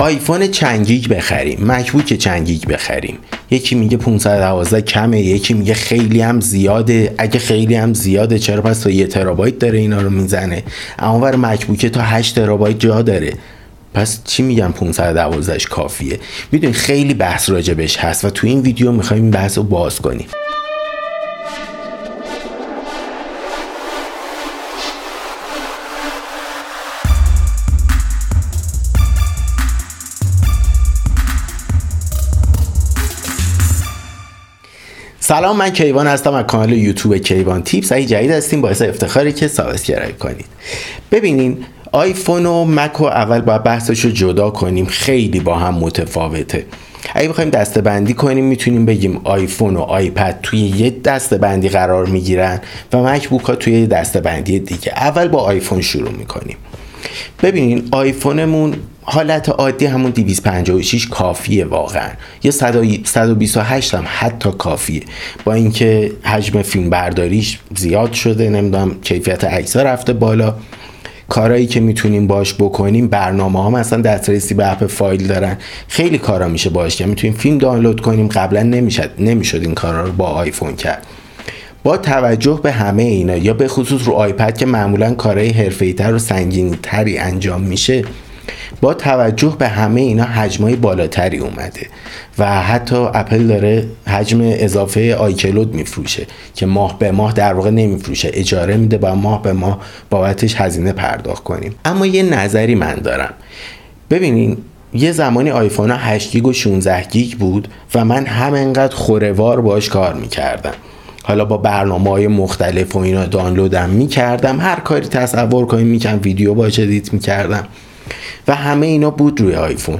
آیفون چنگیگ بخریم. مکبوک چنگیگ بخریم. یکی میگه 512 کمه یکی میگه خیلی هم زیاده. اگه خیلی هم زیاده چرا پس تا یه ترابایت داره اینا رو می‌زنه؟ اما ور مکبوک تا 8 ترابایت جا داره. پس چی میگم 512 کافیه؟ می‌دونی خیلی بحث راجبش هست و تو این ویدیو می‌خوایم بحث رو باز کنیم. سلام من کیوان هستم از کانال یوتیوب کیوان Tips اگه جدید هستین. باعث افتخاره که subscribe کنید. ببینین آیفون و مک و اول باید بحثش رو جدا کنیم. خیلی با هم متفاوته. اگه بخوایم دسته بندی کنیم می‌تونیم بگیم آیفون و آیپد توی یه دسته بندی قرار می‌گیرن و مک ها توی یه دسته بندی دیگه. اول با آیفون شروع می‌کنیم. ببینین آیفونمون حالت عادی همون 256 کافیه واقعا. یه 128 هم حتی کافیه. با اینکه حجم فیلم برداریش زیاد شده نمی‌دونم کیفیت عکس رفته بالا. کارهایی که می‌تونیم باش بکنیم برنامه ها مثلا دسترسی به اپ فایل دارن. خیلی کارا میشه باش که می‌تونیم فیلم دانلود کنیم. قبلا نمی‌شد نمی‌شد این کارا رو با آیفون کرد. با توجه به همه اینا یا به خصوص رو آیپد که معمولا کارهای حرفه‌ای‌تر و سنگینتری انجام میشه با توجه به همه اینا حجمای بالاتری اومده و حتی اپل داره حجم اضافه iCloud میفروشه که ماه به ماه در واقع نمیفروشه. اجاره میده با ماه به ماه بابتش هزینه پرداخت کنیم. اما یه نظری من دارم. ببینین یه زمانی آیفون ها 8 گیگ و 16 گیگ بود و من همینقدر خورهوار باش کار می‌کردم. حالا با برنامه های مختلف و اینا دانلودم می‌کردم. هر کاری تصور کنیم می‌کنم ویدیو باش edit می‌کردم. و همه اینا بود روی آیفون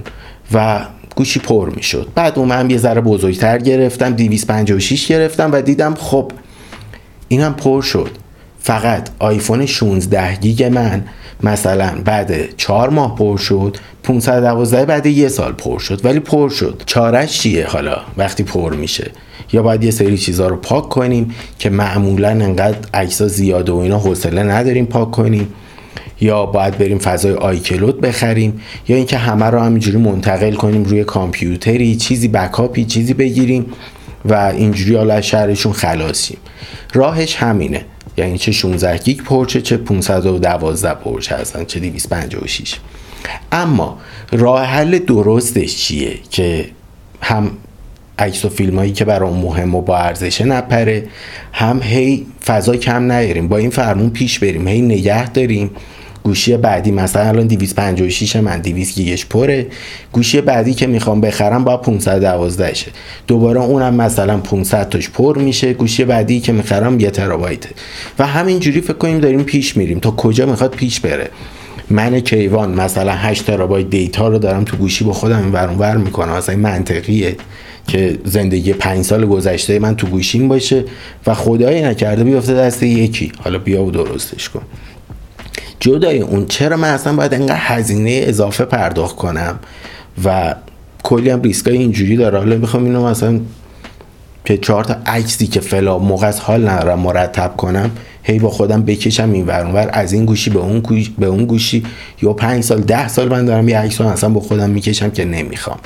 و گوشی پر می‌شد. بعد من یه ذره بزرگتر گرفتم 256 گرفتم و دیدم خب اینم پر شد. فقط آیفون 16 گیگ من مثلا بعد چهار ماه پر شد 512 بعد یه سال پر شد ولی پر شد. چارش چیه حالا وقتی پر میشه؟ یا باید یه سری چیزها رو پاک کنیم که معمولا انقدر عکسا زیاده و اینا حوصله نداریم پاک کنیم؟ یا باید بریم فضای آیکلود بخریم یا اینکه همه رو همینجوری منتقل کنیم روی کامپیوتری چیزی بکاپی چیزی بگیریم و اینجوری حالا شهرشون خلاصیم. راهش همینه. یعنی چه 16 گیگ پرچه چه 512 پرچه هستن چه 256 اما راه حل درستش چیه؟ که هم عکس و فیلم هایی که برای مهم و با ارزشه نپره هم هی فضا کم نیاریم. با این فرمون پیش بریم هی نگه داریم. گوشی بعدی مثلا الان 256 من 200 گیگش پره. گوشی بعدی که می‌خوام بخرم با 512 شه. دوباره اونم مثلا 500 تاش پر میشه. گوشی بعدی که می‌خرم یه ترابایته. و همینجوری فکر کنیم داریم پیش میریم. تا کجا می‌خواد پیش بره. من کیوان مثلا 8 ترابایت دیتا رو دارم تو گوشی با خودم این ور می‌کنم. مثلا منطقیه که زندگی پنج سال گذشته من تو گوشیم باشه و خدایی نکرده بیفته دست یکی. حالا بیا و درستش کن. جدای اون چرا من اصلا باید انقدر هزینه اضافه پرداخت کنم؟ و کلی هم ریسکای اینجوری داره. حالا می‌خوام اینو مثلا که چهار تا عکسی که فلا موقع از حال ندارم مرتب کنم هی با خودم بکشم این ور از این گوشی به اون گوشی به اون گوشی. یا پنج سال ده سال من دارم یه عکس اصلا با خودم می‌کشم که نمی‌خوام.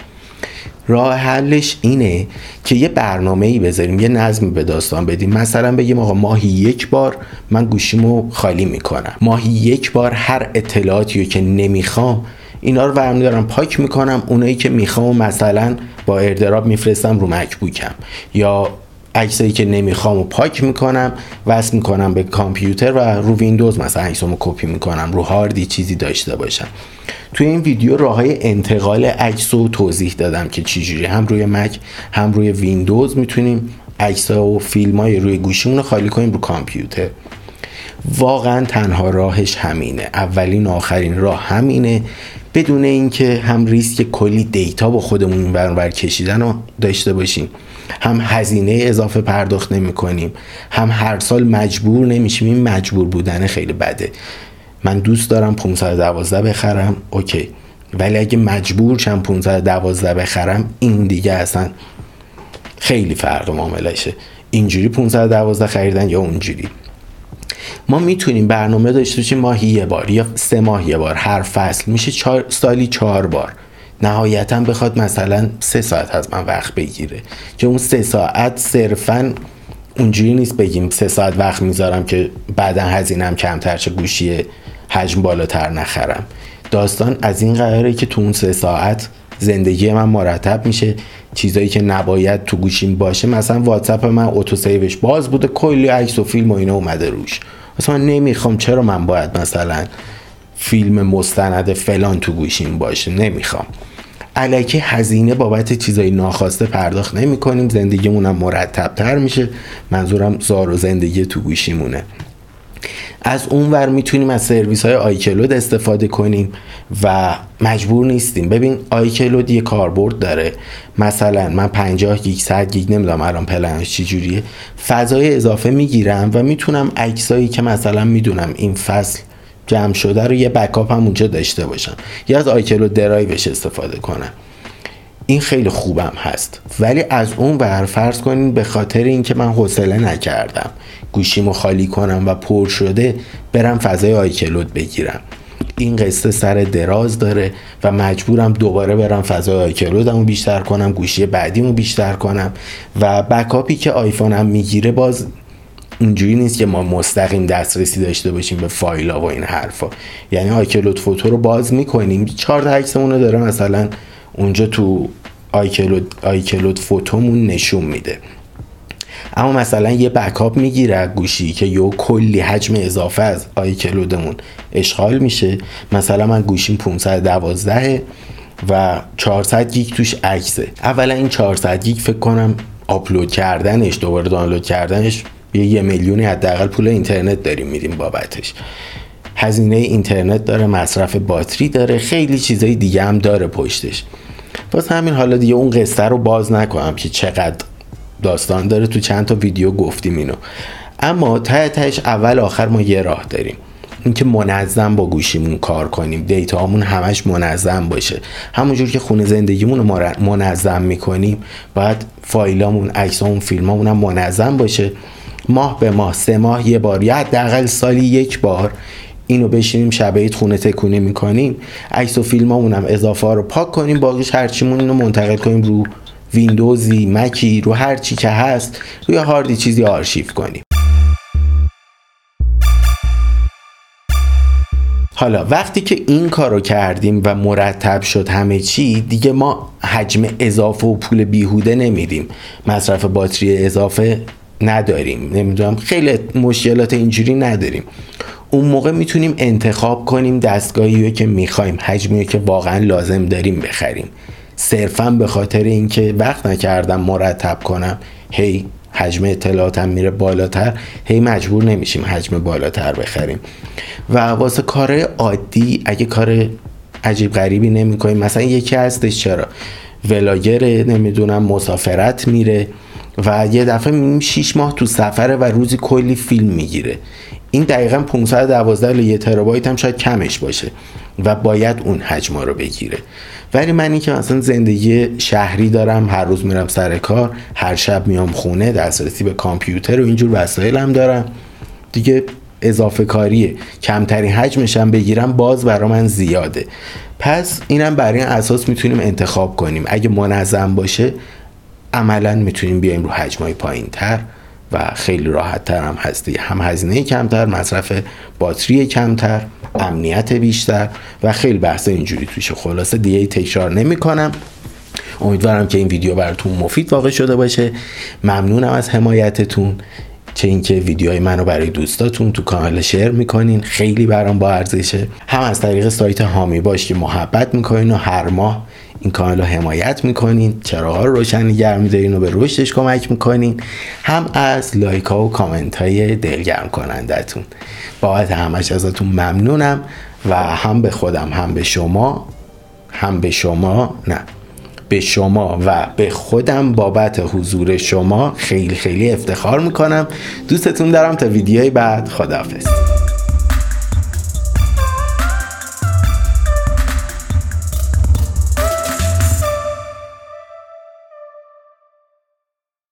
راه حلش اینه که یه برنامه ای بذاریم یه نظمی به داستان بدیم. مثلا بگیم آقا ماهی یک بار من گوشیمو خالی می‌کنم. ماهی یک بار هر اطلاعاتی که نمی‌خوام اینا رو دارم پاک می‌کنم. اونایی که می‌خوام مثلا با اردراب میفرستم رو مکبوکم. یا عکسایی که نمی‌خوام و پاک می‌کنم وصل می‌کنم به کامپیوتر و رو ویندوز مثلا عکسامو کپی می‌کنم رو هاردی چیزی داشته باشم. توی این ویدیو راه های انتقال عکس رو توضیح دادم که چجوری هم روی مک هم روی ویندوز می‌تونیم عکس و فیلم های روی گوشیمون رو خالی کنیم رو کامپیوتر. واقعا تنها راهش همینه. اولین آخرین راه همینه. بدون اینکه هم ریسک کلی دیتا با خودمون این بر کشیدن رو داشته باشیم. هم هزینه اضافه پرداخت نمی کنیم. هم هر سال مجبور نمیشیم این مجبور بودن خیلی بده. من دوست دارم 512 بخرم. اوکی. ولی اگه مجبور شم 512 بخرم این دیگه اصلا خیلی فرق معاملشه اینجوری 512 خریدن یا اونجوری؟ ما می‌تونیم برنامه داشته باشیم ماهی یه بار یا سه ماه یه بار. هر فصل. میشه چار سالی چهار بار. نهایتا بخواد مثلا سه ساعت از من وقت بگیره. که اون سه ساعت صرفا اونجوری نیست بگیم سه ساعت وقت می‌ذارم که بعدا هزینم کمتر چه گوشی حجم بالاتر نخرم. داستان از این قراره که تو اون سه ساعت زندگی من مرتب میشه. چیزایی که نباید تو گوشیم باشه مثلا واتساپ من اتو سیوش باز بوده کلی عکس و فیلم و اینا اومده روش. اصلا نمی‌خوام چرا من باید مثلا فیلم مستند فلان تو گوشیم باشه؟ نمی‌خوام. علکی هزینه بابت چیزای ناخواسته پرداخت نمی کنیم زندگیمون هم مرتب تر میشه. منظورم دار و زندگی تو گوشیمونه. از اون ور می‌تونیم از سرویس های iCloud استفاده کنیم و مجبور نیستیم. ببین iCloud یه کاربرد داره. مثلا من 50 گیگ 100 گیگ نمی‌دونم الان پلنش چی جوریه. فضای اضافه می‌گیرم و می‌تونم عکسایی که مثلا می‌دونم این فصل جمع شده رو یه backup هم اونجا داشته باشم یا از iCloud Drive ش استفاده کنم این خیلی خوبم هست. ولی از اون ور فرض کنین به خاطر اینکه من حوصله نکردم گوشیمو خالی کنم و پر شده برم فضای آیکلود بگیرم. این قصه سر دراز داره و مجبورم دوباره برم فضای آیکلودمو بیشتر کنم گوشی بعدیمو بیشتر کنم. و بکاپی که آیفونم می‌گیره باز اونجوری نیست که ما مستقیم دسترسی داشته باشیم به فایل و این حرفا. یعنی iCloud Photo رو باز می‌کنیم. چهار عکسمون رو داره مثلا اونجا تو iCloud, iCloud Photo مون نشون میده. اما مثلا یه backup می‌گیره گوشی که یه کلی حجم اضافه از iCloud مون اشغال میشه. مثلا من گوشیم 512 و 400 گیگ توش عکسه. اولا این 400 گیگ فکر کنم آپلود کردنش دوباره دانلود کردنش یه یه میلیونی حداقل پول اینترنت داریم میدیم بابتش. هزینه اینترنت داره مصرف باتری داره خیلی چیزای دیگه هم داره پشتش. باز همین حالا دیگه اون قصه رو باز نکنم که چقدر داستان داره. تو چند تا ویدیو گفتیم اینو. اما ته تهش اول آخر ما یه راه داریم. اینکه منظم با گوشیمون کار کنیم. دیتاهامون همش منظم باشه. همونجور که خونه زندگیمون رو منظم می‌کنیم باید فایلامون عکسامون فیلمامون هم منظم باشه. ماه به ماه سه ماه یه بار یا حداقل سالی یک بار اینو بشینیم شب خونه تکونی می‌کنیم. عکس و فیلمامون هم اضافه ها رو پاک کنیم باقیش هرچیمون اینو منتقل کنیم رو ویندوزی مکی رو هر چی که هست روی هاردی چیزی آرشیو کنیم. حالا وقتی که این کارو کردیم و مرتب شد همه چی دیگه ما حجم اضافه و پول بیهوده نمیدیم مصرف باتری اضافه نداریم. نمی‌دونم خیلی مشکلات اینجوری نداریم. اون موقع می‌تونیم انتخاب کنیم دستگاهی که می‌خوایم حجمی که واقعا لازم داریم بخریم. صرفا به خاطر اینکه وقت نکردم مرتب کنم هی حجم اطلاعاتم میره بالاتر هی مجبور نمیشیم حجم بالاتر بخریم. و واسه کار عادی اگه کار عجیب غریبی نمی‌کنیم مثلا یکی هستش چرا؟ ولاگره نمی‌دونم مسافرت میره. و یه دفعه می‌بینیم 6 ماه تو سفره و روزی کلی فیلم می‌گیره. این دقیقا 512 یه ترابایت هم شاید کمش باشه و باید اون حجم رو بگیره. ولی من که مثلا زندگی شهری دارم هر روز میرم سر کار هر شب میام خونه دسترسی به کامپیوتر و اینجور وسایل هم دارم. دیگه اضافه کاریه. کمترین حجمش هم بگیرم باز برا من زیاده. پس اینم برای این اساس می‌تونیم انتخاب کنیم. اگه منظم باشه عملا می‌تونیم بیایم رو حجمای پایین تر و خیلی راحت تر هم هستی هم هزینه کمتر مصرف باتری کمتر امنیت بیشتر و خیلی بحث اینجوری توشه خلاصه دیگه تکرار نمی کنم امیدوارم که این ویدیو براتون مفید واقع شده باشه. ممنونم از حمایتتون. چه اینکه ویدیوهای منو برای دوستاتون تو کانال شیر می‌کنین. خیلی برام با ارزشه. هم از طریق سایت هامی باش که محبت می‌کنین و هر ماه این کانال رو حمایت می‌کنین چراغ رو روشن نگه میدارین و به رشدش کمک می‌کنین. هم از لایک ها و کامنت های دلگرم کنندتون. بابت همش ازتون ممنونم و هم به خودم هم به شما هم به شما نه به شما و به خودم بابت حضور شما خیلی خیلی افتخار می‌کنم. دوستتون دارم تا ویدیوی بعد. خداحافظ.